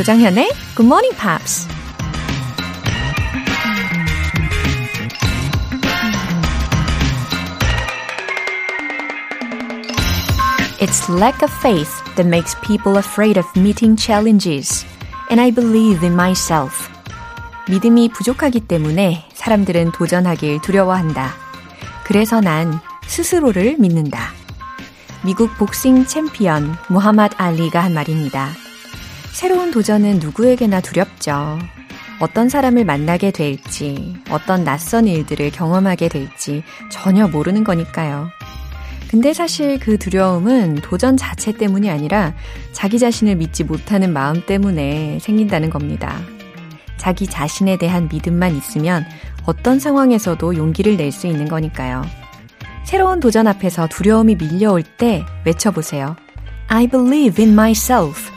조장현의 Good Morning Pops. It's lack of faith that makes people afraid of meeting challenges. And I believe in myself. 믿음이 부족하기 때문에 사람들은 도전하길 두려워한다. 그래서 난 스스로를 믿는다. 미국 복싱 챔피언 무하마드 알리가 한 말입니다. 새로운 도전은 누구에게나 두렵죠. 어떤 사람을 만나게 될지, 어떤 낯선 일들을 경험하게 될지 전혀 모르는 거니까요. 근데 사실 그 두려움은 도전 자체 때문이 아니라 자기 자신을 믿지 못하는 마음 때문에 생긴다는 겁니다. 자기 자신에 대한 믿음만 있으면 어떤 상황에서도 용기를 낼 수 있는 거니까요. 새로운 도전 앞에서 두려움이 밀려올 때 외쳐보세요. I believe in myself.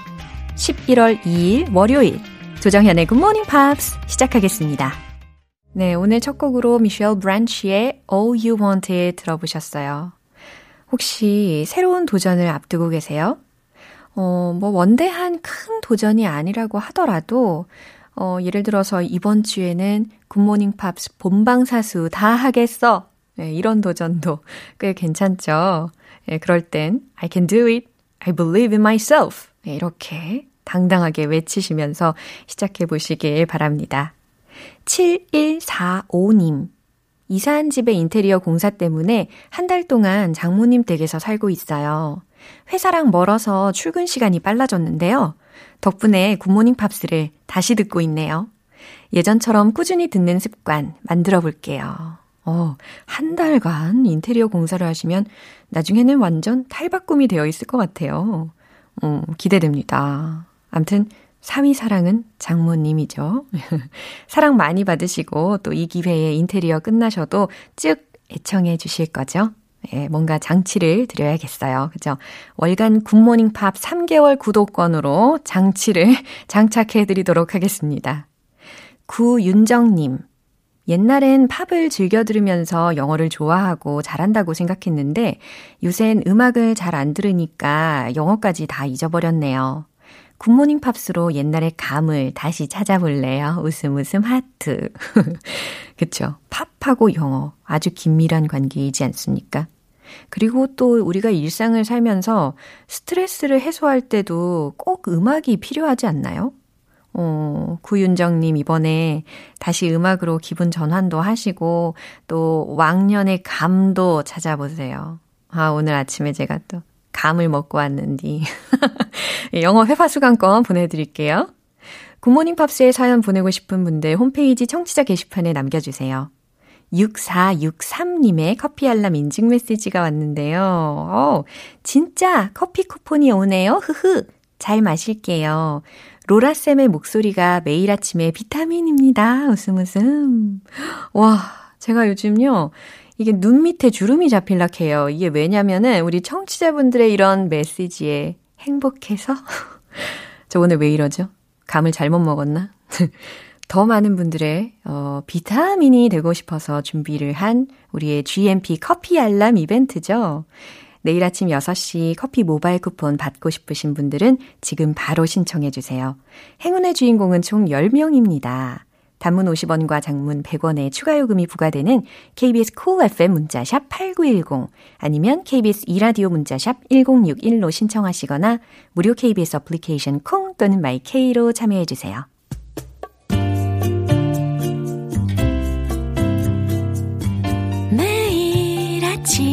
11월 2일 월요일 조정현의 Morning Pops 시작하겠습니다. 네, 오늘 첫 곡으로 미셸 브란치의 All You Wanted를 들어보셨어요. 혹시 새로운 도전을 앞두고 계세요? 어, 뭐 원대한 큰 도전이 아니라고 하더라도 어, 예를 들어서 이번 주에는 굿모닝 팝스 본방사수 다 하겠어. 네, 이런 도전도 꽤 괜찮죠. 네, 그럴 땐 I can do it. I believe in myself. 네, 이렇게 당당하게 외치시면서 시작해 보시길 바랍니다. 7145님. 이사한 집의 인테리어 공사 때문에 한 달 동안 장모님 댁에서 살고 있어요. 회사랑 멀어서 출근 시간이 빨라졌는데요. 덕분에 굿모닝 팝스를 다시 듣고 있네요. 예전처럼 꾸준히 듣는 습관 만들어 볼게요. 어, 한 달간 인테리어 공사를 하시면 나중에는 완전 탈바꿈이 되어 있을 것 같아요. 어, 기대됩니다. 암튼, 3위 사랑은 장모님이죠. 사랑 많이 받으시고 또 이 기회에 인테리어 끝나셔도 쭉 애청해 주실 거죠? 예, 뭔가 장치를 드려야겠어요. 그죠? 월간 굿모닝 팝 3개월 구독권으로 장치를 장착해 드리도록 하겠습니다. 구윤정님. 옛날엔 팝을 즐겨 들으면서 영어를 좋아하고 잘한다고 생각했는데 요샌 음악을 잘 안 들으니까 영어까지 다 잊어버렸네요. 굿모닝 팝스로 옛날의 감을 다시 찾아볼래요. 웃음 웃음 하트. 그쵸. 팝하고 영어 아주 긴밀한 관계이지 않습니까? 그리고 또 우리가 일상을 살면서 스트레스를 해소할 때도 꼭 음악이 필요하지 않나요? 어, 구윤정님 이번에 다시 음악으로 기분 전환도 하시고 또 왕년의 감도 찾아보세요. 아, 오늘 아침에 제가 또 감을 먹고 왔는디. 영어 회화 수강권 보내드릴게요. 굿모닝 팝스에 사연 보내고 싶은 분들 홈페이지 청취자 게시판에 남겨주세요. 6463님의 커피 알람 인증 메시지가 왔는데요. 어, 진짜 커피 쿠폰이 오네요. 흐흐. 잘 마실게요. 로라쌤의 목소리가 매일 아침에 비타민입니다. 웃음 웃음. 와, 제가 요즘요. 이게 눈 밑에 주름이 잡힐락 해요. 이게 왜냐면은 우리 청취자분들의 이런 메시지에 행복해서. 저 오늘 왜 이러죠? 감을 잘못 먹었나? 더 많은 분들의 어, 비타민이 되고 싶어서 준비를 한 우리의 GMP 커피 알람 이벤트죠. 내일 아침 6시 커피 모바일 쿠폰 받고 싶으신 분들은 지금 바로 신청해 주세요. 행운의 주인공은 총 10명입니다. 단문 50원과 장문 100원의 추가 요금이 부과되는 KBS cool FM 문자샵 8910 아니면 KBS 이라디오 문자샵 1061로 신청하시거나 무료 KBS 어플리케이션 콩 또는 마이케이로 참여해 주세요. 매일 아침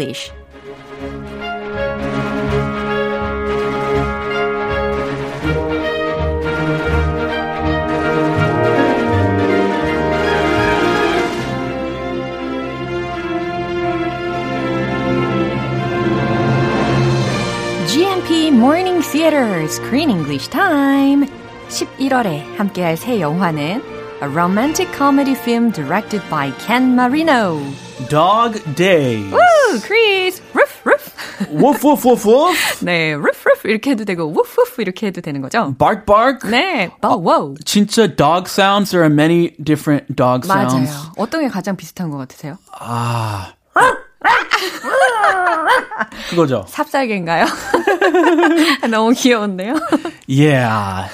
English GMP Morning Theater Screen English Time. 11월에 함께할 새 영화는 A romantic comedy film directed by Ken Marino. Dog Days. 우, 크리스, ruff, ruff. woof, woof, woof, woof. 네, ruff, ruff 이렇게 해도 되고, woof, woof 이렇게 해도 되는 거죠? Bark, bark. 네, 어, wow. 진짜 dog sounds. There are many different dog sounds. 맞아요. 어떤 게 가장 비슷한 것 같으세요? 아. 그거죠. 삽살개인가요? 너무 귀여운데요? Yeah.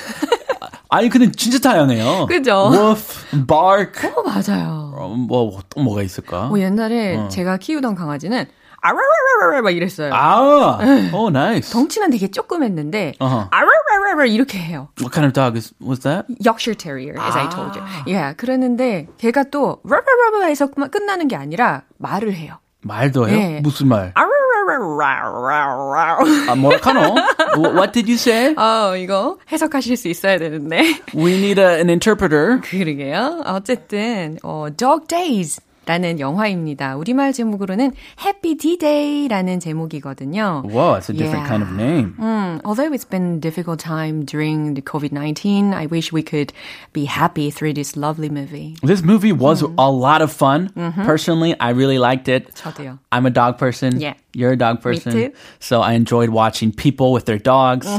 아니 근데 진짜 다양해요. 그죠? Woof, bark. 어, 맞아요. 어, 뭐 또 뭐가 있을까? 뭐 옛날에 제가 키우던 강아지는 아라라라라 막 이랬어요. 아, oh nice. 덩치는 되게 조그맸는데 어허. 아라라라라 이렇게 해요. What kind of dog is was that? Yorkshire Terrier, as I told you. 예, 그랬는데 걔가 또 라라라라에서 끝나는 게 아니라 말을 해요. 말도 해요? 네. 무슨 말? 아라라라라라라. 아, 뭐라카노? What did you say? 어, 이거 해석하실 수 있어야 되는데. We need a, an interpreter. 그러게요. 어쨌든 어, Dog Days 라는 영화입니다. 우리말 제목으로는 Happy D-Day라는 제목이거든요. Whoa, it's a different Yeah. kind of name. Mm, although it's been a difficult time during the COVID-19, I wish we could be happy through this lovely movie. This movie was Mm-hmm. a lot of fun. Personally, I really liked it. 저도요. I'm a dog person. Yeah. You're a dog person. too. So I enjoyed watching people with their dogs.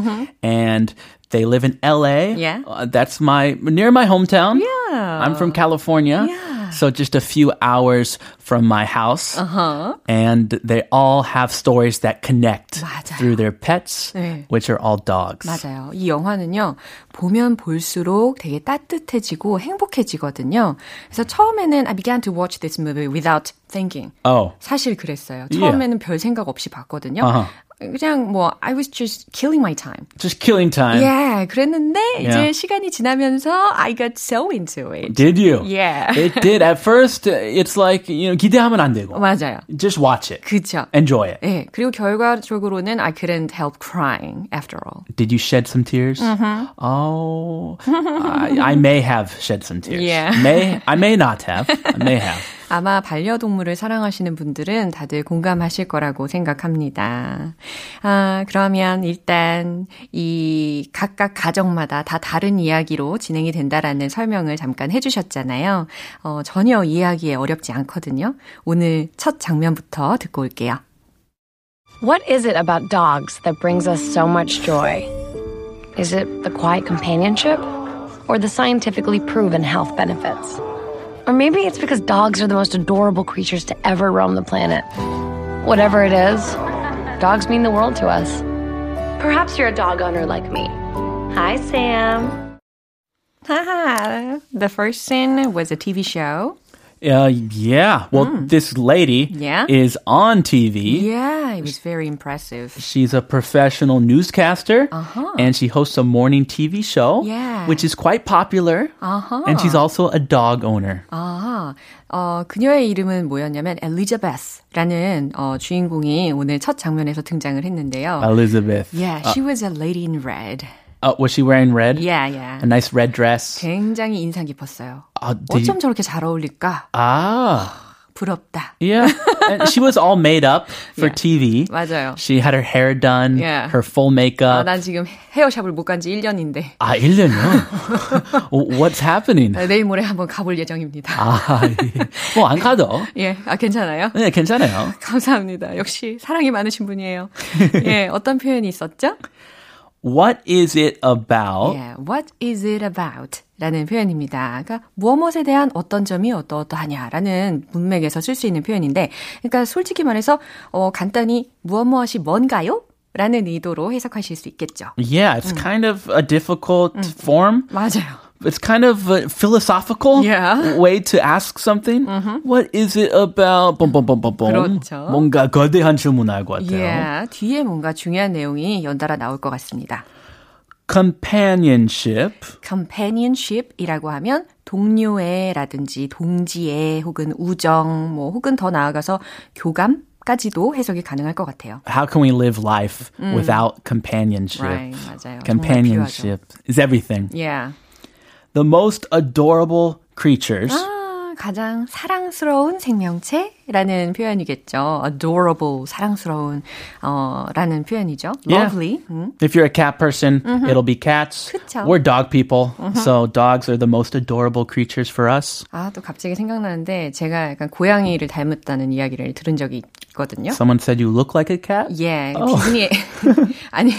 And they live in LA. Mm-hmm. Yeah. Uh, that's my near my hometown. Yeah. I'm from California. Yeah. So just a few hours from my house. Uh-huh. And they all have stories that connect 맞아요. through their pets, 네. which are all dogs. 맞아요. 이 영화는요, 보면 볼수록 되게 따뜻해지고 행복해지거든요. 그래서 처음에는 I began to watch this movie without thinking. Oh. 사실 그랬어요. Yeah. 처음에는 별 생각 없이 봤거든요. Uh-huh. 그냥 뭐 I was just killing my time. Just killing time. 예, 그랬는데 이제 Yeah. 시간이 지나면서 I got so into it. Did you? Yeah. It did. At first, it's like, you know, 기대하면 안 되고. 맞아요. Just watch it. 그쵸. Enjoy it. 예, 그리고 결과적으로는 I couldn't help crying after all. Did you shed some tears? Mm-hmm. Oh, I, I may have shed some tears. Yeah. May I may not have. I may have. 아마 반려동물을 사랑하시는 분들은 다들 공감하실 거라고 생각합니다. 아, 그러면 일단 이 각각 가정마다 다 다른 이야기로 진행이 된다라는 설명을 잠깐 해주셨잖아요. 어, 전혀 이해하기에 어렵지 않거든요. 오늘 첫 장면부터 듣고 올게요. What is it about dogs that brings us so much joy? Is it the quiet companionship or the scientifically proven health benefits? Or maybe it's because dogs are the most adorable creatures to ever roam the planet. Whatever it is, dogs mean the world to us. Perhaps you're a dog owner like me. Hi, Sam. Haha. The first sin was a TV show. Uh, yeah. Well, this lady Hmm. Yeah? is on TV. Yeah, it was very impressive. She's a professional newscaster, and she hosts a morning TV show, Uh-huh. Yeah. which is quite popular. Uh-huh. And she's also a dog owner. 아, 어, 그녀의 이름은 뭐였냐면 엘리자베스라는 어, 주인공이 오늘 첫 장면에서 등장을 했는데요. Elizabeth. Yeah, she was a lady in red. Uh, was she wearing red? Yeah, yeah. A nice red dress. 굉장히 인상 깊었어요. 아, did 어쩜 you- 저렇게 잘 어울릴까? Ah. 부럽다. Yeah. and she was all made up for Yeah. TV. 맞아요. She had her hair done, Yeah. her full 아, makeup. 난 지금 헤어샵을 못 간 지 1년인데 아, 1년이요? What's happening? 내일 모레 한번 가볼 예정입니다. 아, 예. 뭐안 가도. 예, 아 괜찮아요? 네, 괜찮아요. 감사합니다. 역시 사랑이 많으신 분이에요. 예, 어떤 표현이 있었죠? What is it about? 예, what is it about? 라는 표현입니다. 그러니까 무엇에 대한 어떤 점이 어떠어떠하냐라는 문맥에서 쓸 수 있는 표현인데, 그러니까 솔직히 말해서 어, 간단히 무엇 무엇이 뭔가요? 라는 의도로 해석하실 수 있겠죠. Yeah, it's kind of a difficult form. 맞아요. It's kind of a philosophical Yeah. way to ask something. What is it about? 봄봄봄봄봄. 그렇죠. 뭔가 거대한 질문 할 것 같아요. 예, 뒤에 뭔가 중요한 내용이 연달아 나올 것 같습니다. Companionship. companionship이라고 하면 동료애라든지 동지애 혹은 우정 뭐 혹은 더 나아가서 교감 까지도 해석이 가능할 것 같아요. How can we live life without companionship? Right, 맞아요. Companionship is everything. Yeah. The most adorable creatures. 아, 가장 사랑스러운 생명체라는 표현이겠죠. adorable, 사랑스러운, 어, 라는 표현이죠. Yeah. lovely. 음. If you're a cat person, it'll be cats. 그쵸. We're dog people, so dogs are the most adorable creatures for us. 아, 또 갑자기 생각나는데, 제가 약간 고양이를 닮았다는 이야기를 들은 적이 있거든요. Someone said you look like a cat. 예, 디즈니 아니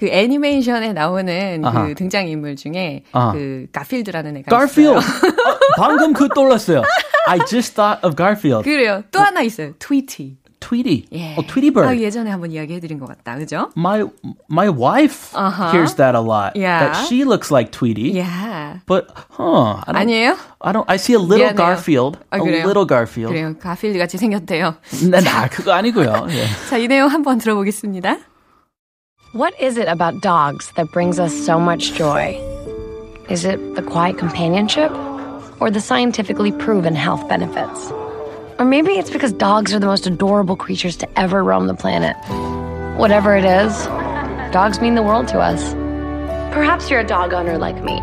그 애니메이션에 나오는 아하. 그 등장 인물 중에 아하. 그 가필드라는 애가 Garfield. 있어요. 어, 방금 그 떠올랐어요. I just thought of Garfield. 그래요. 또 하나 있어요. 트위티. Tweety. 예. Oh, Tweety bird. 아, 예전에 한번 이야기해드린 것 같다, 그죠? My my wife Uh-huh. hears that a lot. Yeah. That she looks like Tweety. 예. But huh, I don't, 아니에요? I don't. I see a little 미안해요. Garfield. 아, a 그래요? little Garfield. 그래요. 가필드 같이 생겼대요. 네, 나 그거 아니고요. 예. 자, 이 내용 한번 들어보겠습니다. What is it about dogs that brings us so much joy? Is it the quiet companionship or the scientifically proven health benefits? Or maybe it's because dogs are the most adorable creatures to ever roam the planet. Whatever it is, dogs mean the world to us. Perhaps you're a dog owner like me.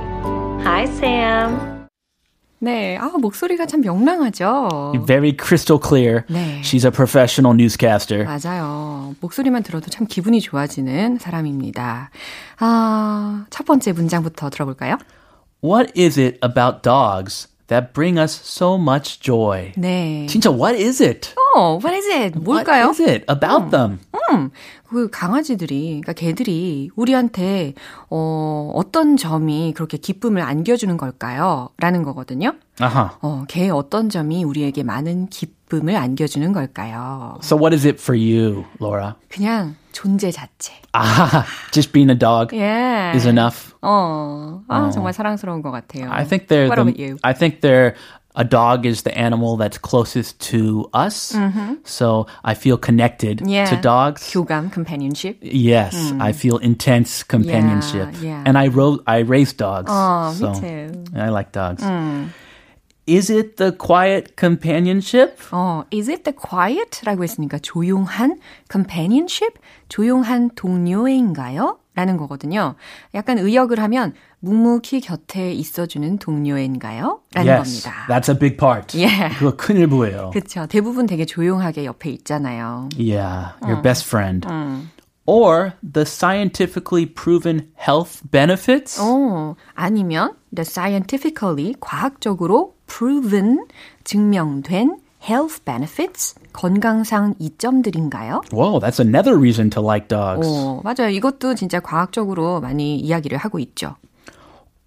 Hi, Sam. 네, 아, 목소리가 참 명랑하죠. Very crystal clear. 네. She's a professional newscaster. 맞아요. 목소리만 들어도 참 기분이 좋아지는 사람입니다. 아, 첫 번째 문장부터 들어볼까요? What is it about dogs that bring us so much joy? 네. 진짜 what is it? 어, what is it? 뭘까요? What is it about them? 음, 그 강아지들이, 그러니까 개들이 우리한테 어, 어떤 점이 그렇게 기쁨을 안겨 주는 걸까요? 라는 거거든요. Uh-huh. 어, 개의 어떤 점이 우리에게 많은 기쁨 을 안겨주는 걸까요? So what is it for you, Laura? 그냥 존재 자체. Ah, just being a dog 예. is enough. 어, 아, 정말 사랑스러운 것 같아요. I think they're What the, about you? I think they're a dog is the animal that's closest to us. So I feel connected Mm-hmm. Yeah. to dogs. 교감, companionship. Yes, I feel intense companionship. Mm. yeah. And I ro- I raise dogs. Oh, me so too. Mm. I like dogs. Is it the quiet companionship? 어, is it the quiet?라고 했으니까 조용한 companionship? 조용한 동료애인가요? 라는 거거든요. 약간 의역을 하면 묵묵히 곁에 있어주는 동료애인가요? 라는 yes, 겁니다. that's a big part. Yeah. 그거 큰 일부예요. 그쵸. 대부분 되게 조용하게 옆에 있잖아요. Yeah, your Mm. best friend. Or the scientifically proven health benefits. 어, 아니면 the scientifically 과학적으로 proven 증명된 health benefits 건강상 이점들인가요? Whoa, that's another reason to like dogs. 어, 맞아요. 이것도 진짜 과학적으로 많이 이야기를 하고 있죠.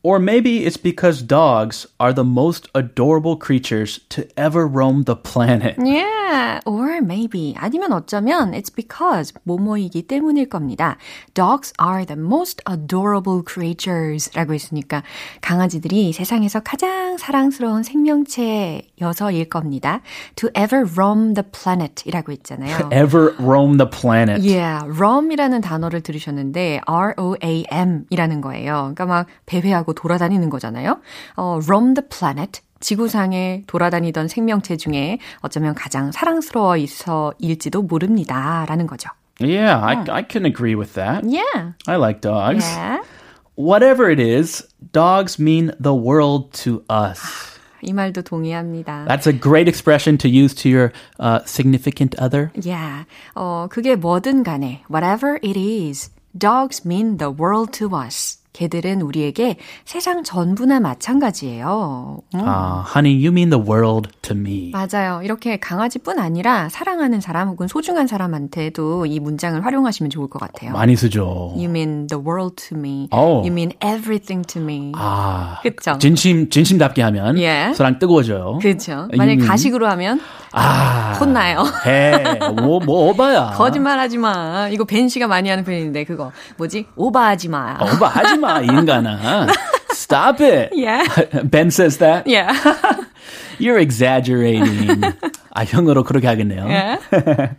Or maybe it's because dogs are the most adorable creatures to ever roam the planet. Yeah, or maybe 아니면 어쩌면 it's because 뭐뭐이기 때문일 겁니다. Dogs are the most adorable creatures라고 했으니까 강아지들이 세상에서 가장 사랑스러운 생명체여서일 겁니다. To ever roam the planet이라고 했잖아요. Ever roam the planet. Yeah, roam이라는 단어를 들으셨는데 R-O-A-M이라는 거예요. 그러니까 막 배회하고 돌아다니는 거잖아요. 어, roam the planet. 지구상에 돌아다니던 생명체 중에 어쩌면 가장 사랑스러워 있어일지도 모릅니다라는 거죠. Yeah, I, I can agree with that. Yeah. I like dogs. Yeah. Whatever it is, dogs mean the world to us. 이 말도 동의합니다. That's a great expression to use to your uh, significant other. Yeah. 어, 그게 뭐든 간에 whatever it is, dogs mean the world to us. 개들은 우리에게 세상 전부나 마찬가지예요. 음. Uh, honey, you mean the world to me. 맞아요. 이렇게 강아지뿐 아니라 사랑하는 사람 혹은 소중한 사람한테도 이 문장을 활용하시면 좋을 것 같아요. 많이 쓰죠. You mean the world to me. 오. You mean everything to me. 아, 그쵸? 진심 진심답게 하면 예. 사랑 뜨거워져요. 그렇죠. Mean- 가식으로 하면 아, 혼나요. 해, 뭐, 뭐 오바야. 거짓말하지 마. 이거 벤 씨가 많이 하는 표현인데 그거 뭐지? 오바하지 마. 오바 하지 마, 이 인간아. Stop it. Yeah. Ben says that. Yeah. You're exaggerating. 아, 형으로 그렇게 하겠네요. yeah.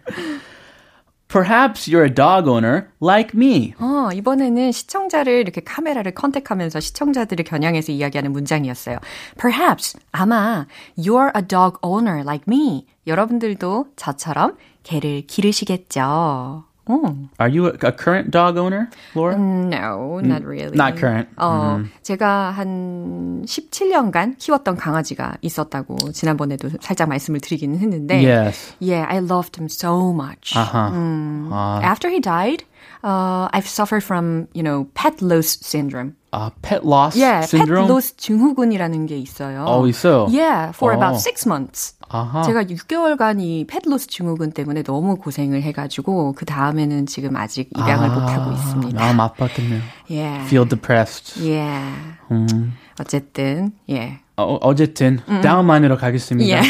Perhaps you're a dog owner like me. 어, 이번에는 시청자를 이렇게 카메라를 컨택하면서 시청자들을 겨냥해서 이야기하는 문장이었어요. Perhaps, 아마, you're a dog owner like me. 여러분들도 저처럼 개를 기르시겠죠. Oh. Are you a, a current dog owner, Laura? No, not really. Not current. 어, 제가 한 17년간 키웠던 강아지가 있었다고 지난번에도 살짝 말씀을 드리기는 했는데 Yes. Yeah, I loved him so much. Uh-huh. 음, 아. After he died, uh, I've suffered from, you know, pet loss syndrome. Uh, pet loss Yeah, syndrome. pet loss 증후군이라는 게 있어요. 어, 있어요? Yeah, for 어. about six months. 아하. 제가 6개월간 이 펫로스 증후군 때문에 너무 고생을 해가지고 그 다음에는 지금 아직 입양을 못 하고 있습니다. 마음 아팠겠네요. Yeah. Feel depressed. Yeah. 음. 어쨌든, yeah. 어, 어쨌든 다음 안으로 가겠습니다. Yeah.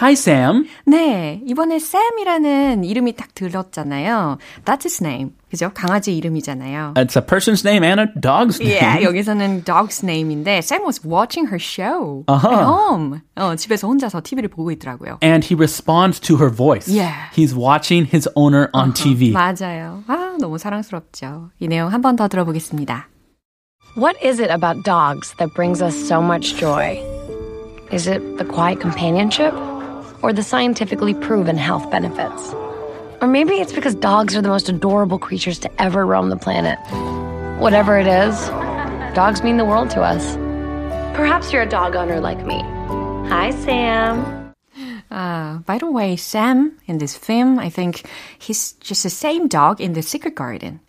Hi Sam. 네, 이번에 Sam이라는 이름이 딱 들렸잖아요. That's his name. 그죠? 강아지 이름이잖아요. It's a person's name and a dog's name. Yeah, 여기서는 dog's name인데 Sam was watching her show 아하. at home. 어, 집에서 혼자서 TV를 보고 있더라고요. And he responds to her voice. Yeah. He's watching his owner on TV. 맞아요. 아, 너무 사랑스럽죠. 이 내용 한 번 더 들어보겠습니다. What is it about dogs that brings us so much joy? Is it the quiet companionship Or the scientifically proven health benefits? Or maybe it's because dogs are the most adorable creatures to ever roam the planet. Whatever it is, dogs mean the world to us. Perhaps you're a dog owner like me. Hi, Sam. Uh, by the way, Sam in this film, I think he's just the same dog in the Secret Garden.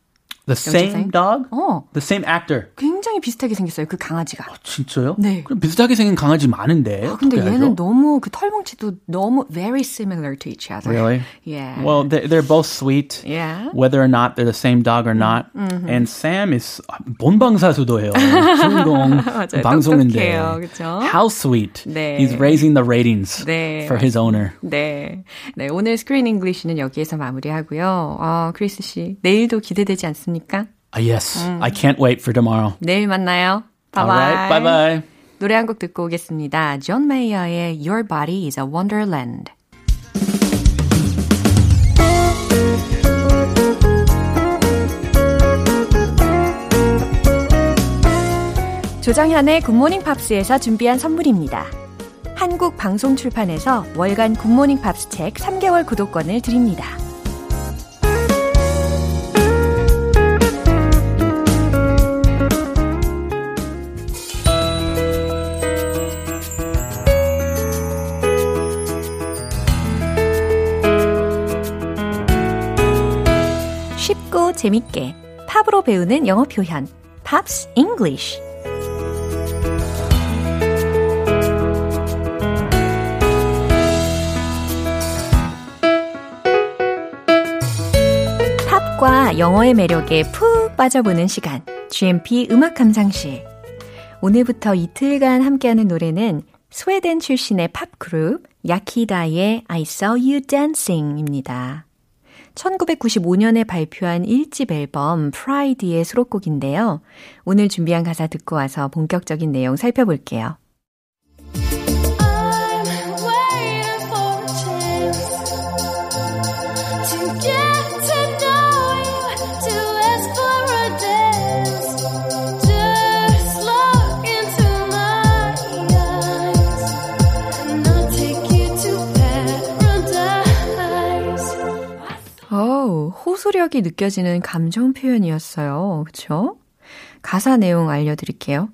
The same dog? 어, The same actor. 굉장히 비슷하게 생겼어요, 그 강아지가. 진짜요? 네. 그럼 비슷하게 생긴 강아지 많은데. 아, 근데 얘는 알죠? 너무 그 털뭉치도 너무 very similar to each other. Really? Yeah. Well, they're, they're both sweet. Yeah. Whether or not they're the same dog or not. Mm-hmm. And Sam is 본방사수도해요. 주인공. 방송인데. 그쵸? How sweet. 네. He's raising the ratings 네. for his owner. 네. 네, 오늘 Screen English는 여기에서 마무리하고요. 아, 크리스 씨, 내일도 기대되지 않습니까? Ah, yes. I can't wait for tomorrow. 내일 만나요. All 바이바이. right. Bye bye. 노래 한 곡 듣고 오겠습니다. 존 메이어의 Your Body is a Wonderland. 조정현의 굿모닝 팝스에서 준비한 선물입니다. 한국 방송 출판에서 월간 굿모닝 팝스 책 3개월 구독권을 드립니다. 재밌게 팝으로 배우는 영어 표현 Pops English 팝과 영어의 매력에 푹 빠져보는 시간 GMP 음악 감상실 오늘부터 이틀간 함께하는 노래는 스웨덴 출신의 팝 그룹 Yaki-Da의 I Saw You Dancing입니다. 1995년에 발표한 1집 앨범 Pride의 수록곡인데요. 오늘 준비한 가사 듣고 와서 본격적인 내용 살펴볼게요. 오, 호소력이 느껴지는 감정 표현이었어요. 그쵸? 가사 내용 알려드릴게요.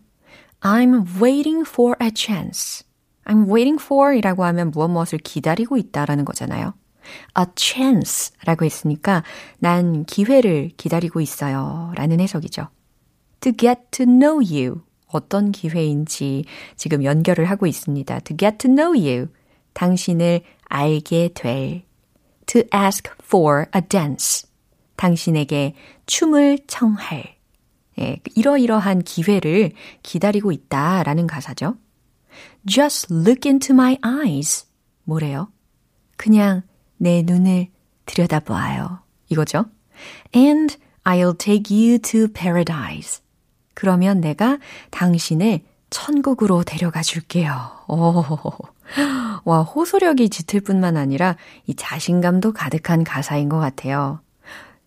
I'm waiting for a chance. I'm waiting for 이라고 하면 무엇 무엇을 기다리고 있다라는 거잖아요. A chance 라고 했으니까 난 기회를 기다리고 있어요. 라는 해석이죠. To get to know you. 어떤 기회인지 지금 연결을 하고 있습니다. To get to know you. 당신을 알게 될. To ask for a dance. 당신에게 춤을 청할. 예, 이러이러한 기회를 기다리고 있다라는 가사죠. Just look into my eyes. 뭐래요? 그냥 내 눈을 들여다봐요. 이거죠. And I'll take you to paradise. 그러면 내가 당신을 천국으로 데려가 줄게요. 오. 와, 호소력이 짙을 뿐만 아니라 이 자신감도 가득한 가사인 것 같아요.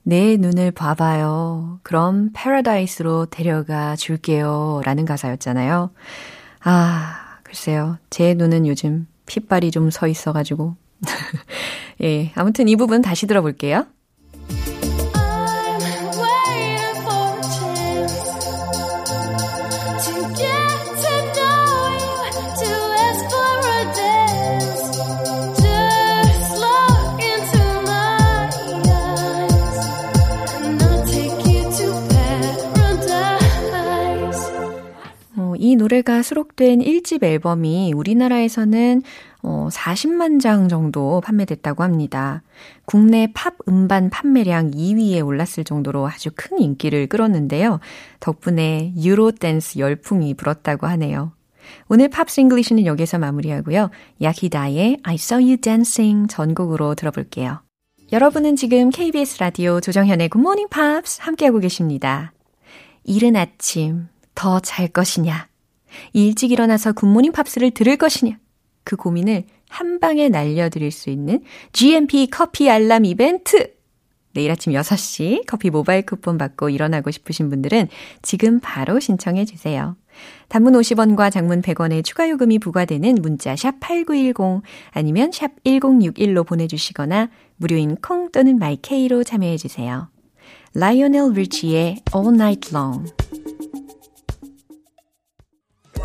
내 눈을 봐봐요. 그럼 패러다이스로 데려가 줄게요. 라는 가사였잖아요. 아, 글쎄요. 제 눈은 요즘 핏발이 좀 서 있어가지고. 예, 아무튼 이 부분 다시 들어볼게요. 노래가 수록된 1집 앨범이 우리나라에서는 어, 40만 장 정도 판매됐다고 합니다. 국내 팝 음반 판매량 2위에 올랐을 정도로 아주 큰 인기를 끌었는데요. 덕분에 유로 댄스 열풍이 불었다고 하네요. 오늘 Pops English는 여기서 마무리하고요. Yaki-Da의 I saw you dancing 전곡으로 들어볼게요. 여러분은 지금 KBS 라디오 조정현의 Morning Pops 함께하고 계십니다. 이른 아침 더 잘 것이냐? 일찍 일어나서 Good Morning Pops를 들을 것이냐? 그 고민을 한 방에 날려드릴 수 있는 GMP 커피 알람 이벤트! 내일 아침 6시 커피 모바일 쿠폰 받고 일어나고 싶으신 분들은 지금 바로 신청해 주세요. 단문 50원과 장문 100원의 추가 요금이 부과되는 문자 샵 8910 아니면 샵 1061로 보내주시거나 무료인 콩 또는 My K로 참여해 주세요. 라이오넬 리치의 All Night Long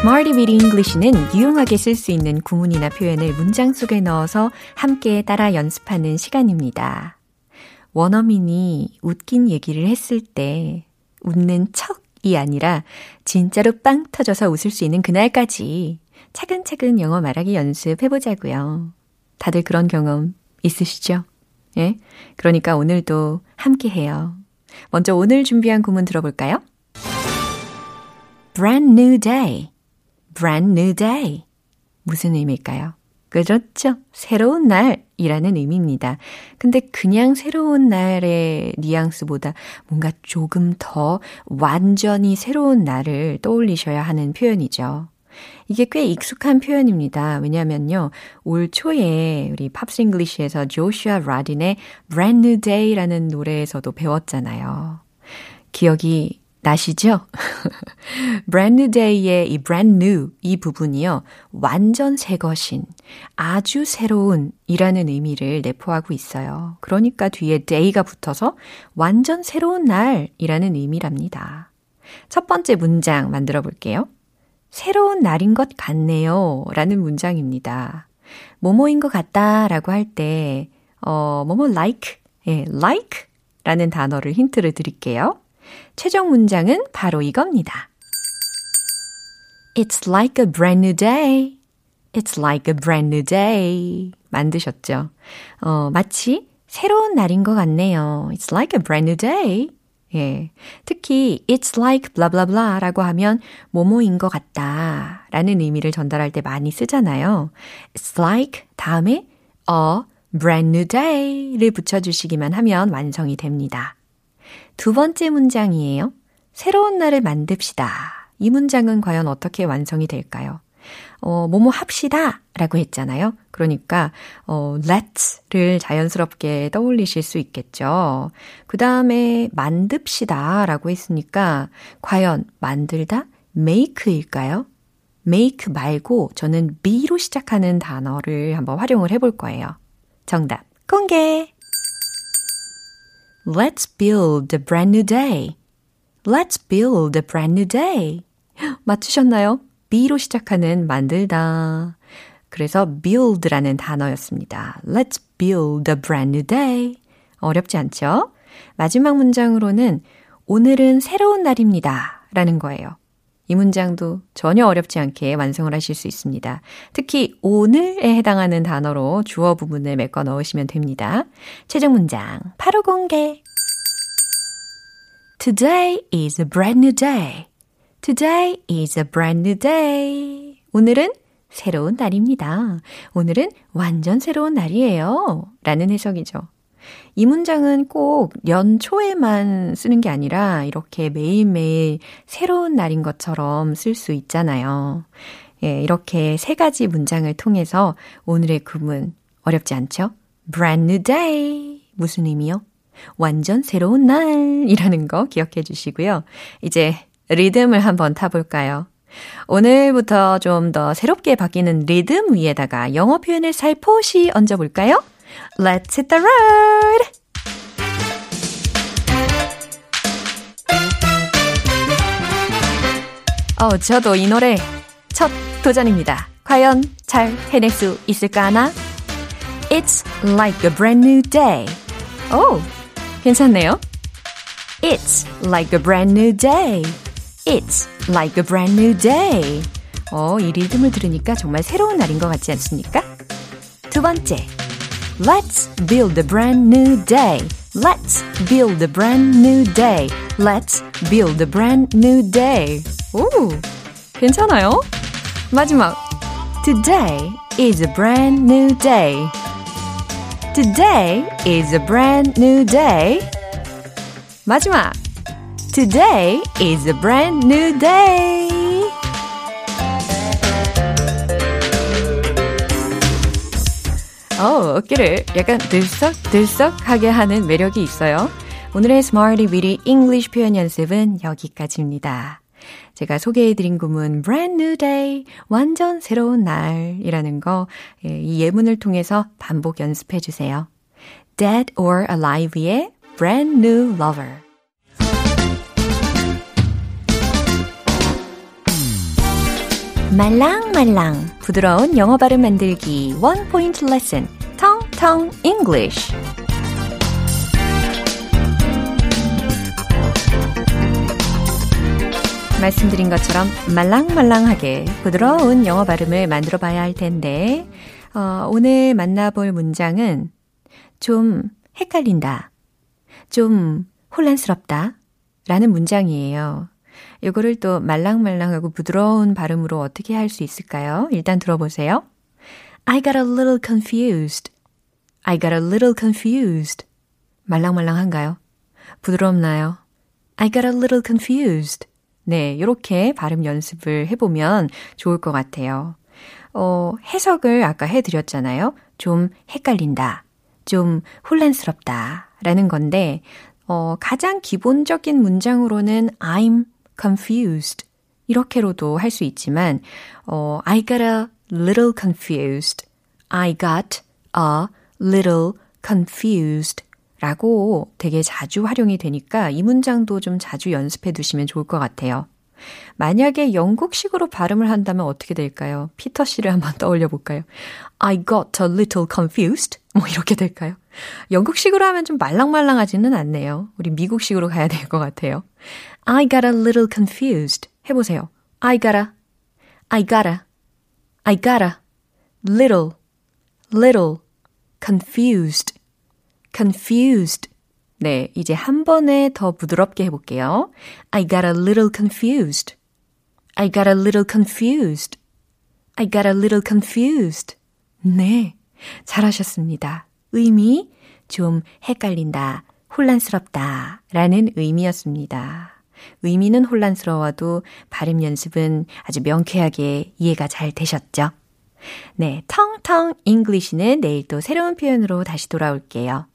Smarty Weedy English는 유용하게 쓸 수 있는 구문이나 표현을 문장 속에 넣어서 함께 따라 연습하는 시간입니다. 원어민이 웃긴 얘기를 했을 때 웃는 척이 아니라 진짜로 빵 터져서 웃을 수 있는 그날까지 차근차근 영어 말하기 연습해보자고요. 다들 그런 경험 있으시죠? 예? 그러니까 오늘도 함께 해요. 먼저 오늘 준비한 구문 들어볼까요? brand new day. Brand new day. 무슨 의미일까요? 그렇죠. 새로운 날이라는 의미입니다. 근데 그냥 새로운 날의 뉘앙스보다 뭔가 조금 더 완전히 새로운 날을 떠올리셔야 하는 표현이죠. 이게 꽤 익숙한 표현입니다. 왜냐면요. 올 초에 우리 Pops English에서 Joshua Radin의 Brand New Day라는 노래에서도 배웠잖아요. 기억이 나시죠? brand new day의 이 brand new 이 부분이요. 완전 새 것인, 아주 새로운 이라는 의미를 내포하고 있어요. 그러니까 뒤에 day가 붙어서 완전 새로운 날이라는 의미랍니다. 첫 번째 문장 만들어 볼게요. 새로운 날인 것 같네요. 라는 문장입니다. 뭐뭐인 것 같다 라고 할 때, 어, 뭐뭐 like, 예, like 라는 단어를 힌트를 드릴게요. 최종 문장은 바로 이겁니다. It's like a brand new day. It's like a brand new day. 만드셨죠? 어, 마치 새로운 날인 것 같네요. It's like a brand new day. 예. 특히 it's like blah blah blah 라고 하면 뭐뭐인 것 같다 라는 의미를 전달할 때 많이 쓰잖아요. It's like 다음에 a brand new day를 붙여주시기만 하면 완성이 됩니다. 두 번째 문장이에요. 새로운 날을 만듭시다. 이 문장은 과연 어떻게 완성이 될까요? 어, 뭐뭐 합시다 라고 했잖아요. 그러니까, 어, let's를 자연스럽게 떠올리실 수 있겠죠. 그 다음에 만듭시다 라고 했으니까, 과연 만들다? make일까요? make 말고 저는 be로 시작하는 단어를 한번 활용을 해볼 거예요. 정답, 공개! Let's build a brand new day. Let's build a brand new day. 맞추셨나요? B로 시작하는 만들다. 그래서 build라는 단어였습니다. Let's build a brand new day. 어렵지 않죠? 마지막 문장으로는 오늘은 새로운 날입니다. 라는 거예요. 이 문장도 전혀 어렵지 않게 완성을 하실 수 있습니다. 특히 오늘에 해당하는 단어로 주어 부분을 메꿔 넣으시면 됩니다. 최종 문장 바로 공개. Today is a brand new day. Today is a brand new day. 오늘은 새로운 날입니다. 오늘은 완전 새로운 날이에요. 라는 해석이죠. 이 문장은 꼭 연초에만 쓰는 게 아니라 이렇게 매일매일 새로운 날인 것처럼 쓸 수 있잖아요. 예, 이렇게 세 가지 문장을 통해서 오늘의 구문 어렵지 않죠? brand new day. 무슨 의미요? 완전 새로운 날이라는 거 기억해 주시고요. 이제 리듬을 한번 타볼까요? 오늘부터 좀 더 새롭게 바뀌는 리듬 위에다가 영어 표현을 살포시 얹어볼까요? Let's hit the road! 어, 저도 이 노래 첫 도전입니다. 과연 잘 해낼 수 있을까나? It's like a brand new day. 오, 괜찮네요. It's like a brand new day. It's like a brand new day. 어, 이 리듬을 들으니까 정말 새로운 날인 것 같지 않습니까? 두 번째. Let's build a brand new day. Let's build a brand new day. Let's build a brand new day. 오, 괜찮아요? 마지막. Today is a brand new day. Today is a brand new day. 마지막. Today is a brand new day. 어, 어깨를 약간 들썩들썩하게 하는 매력이 있어요. 오늘의 Smarty Weedy English 표현 연습은 여기까지입니다. 제가 소개해드린 구문 brand new day, 완전 새로운 날이라는 거, 이 예문을 통해서 반복 연습해 주세요. Dead or Alive의 brand new lover. 말랑말랑. 부드러운 영어 발음 만들기. 원 포인트 레슨 텅텅 English. 말씀드린 것처럼 말랑말랑하게 부드러운 영어 발음을 만들어 봐야 할 텐데 어, 오늘 만나볼 문장은 좀 헷갈린다, 좀 혼란스럽다 라는 문장이에요. 이거를 또 말랑말랑하고 부드러운 발음으로 어떻게 할 수 있을까요? 일단 들어보세요. I got a little confused. I got a little confused. 말랑말랑한가요? 부드럽나요? I got a little confused. 네, 이렇게 발음 연습을 해보면 좋을 것 같아요. 어, 해석을 아까 해드렸잖아요. 좀 헷갈린다. 좀 혼란스럽다. 라는 건데, 어, 가장 기본적인 문장으로는 I'm confused. 이렇게로도 할 수 있지만, 어, I got a little confused. I got a little confused. 라고 되게 자주 활용이 되니까 이 문장도 좀 자주 연습해 두시면 좋을 것 같아요. 만약에 영국식으로 발음을 한다면 어떻게 될까요? 피터 씨를 한번 떠올려 볼까요? I got a little confused. 뭐 이렇게 될까요? 영국식으로 하면 좀 말랑말랑하지는 않네요. 우리 미국식으로 가야 될 것 같아요. I got a little confused. 해보세요. I gotta, I gotta, I gotta, little, little, confused, confused. 네, 이제 한 번에 더 부드럽게 해볼게요. I got a little confused. I got a little confused. I got a little confused. 네, 잘하셨습니다. 의미 좀 헷갈린다, 혼란스럽다 라는 의미였습니다. 의미는 혼란스러워도 발음 연습은 아주 명쾌하게 이해가 잘 되셨죠? 네, Tongue Tongue English는 내일 또 새로운 표현으로 다시 돌아올게요.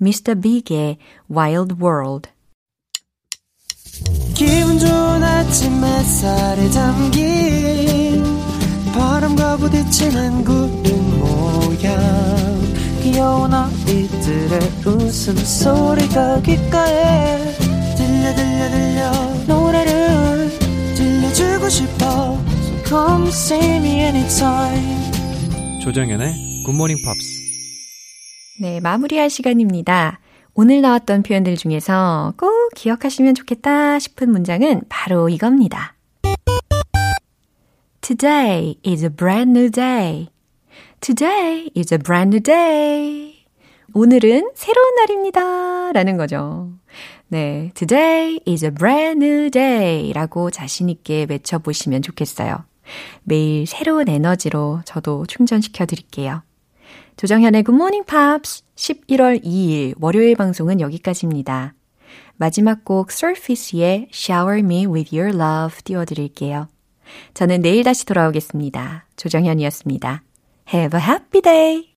Mr. Big의 Wild World. 기분 좋은 아침 햇살에 담긴 바람과 부딪히는 구름 모양 귀여운 아이들의 웃음소리가 귓가에 들려 들려 들려 노래를 들려주고 싶어 So come see me anytime 조정연의 굿모닝 팝스 네, 마무리할 시간입니다. 오늘 나왔던 표현들 중에서 꼭 기억하시면 좋겠다 싶은 문장은 바로 이겁니다. Today is a brand new day. Today is a brand new day. 오늘은 새로운 날입니다. 라는 거죠. 네. Today is a brand new day. 라고 자신있게 외쳐보시면 좋겠어요. 매일 새로운 에너지로 저도 충전시켜 드릴게요. 조정현의 Good Morning Pops 11월 2일 월요일 방송은 여기까지입니다. 마지막 곡 Surface의 Shower Me With Your Love 띄워드릴게요. 저는 내일 다시 돌아오겠습니다. 조정현이었습니다. Have a happy day!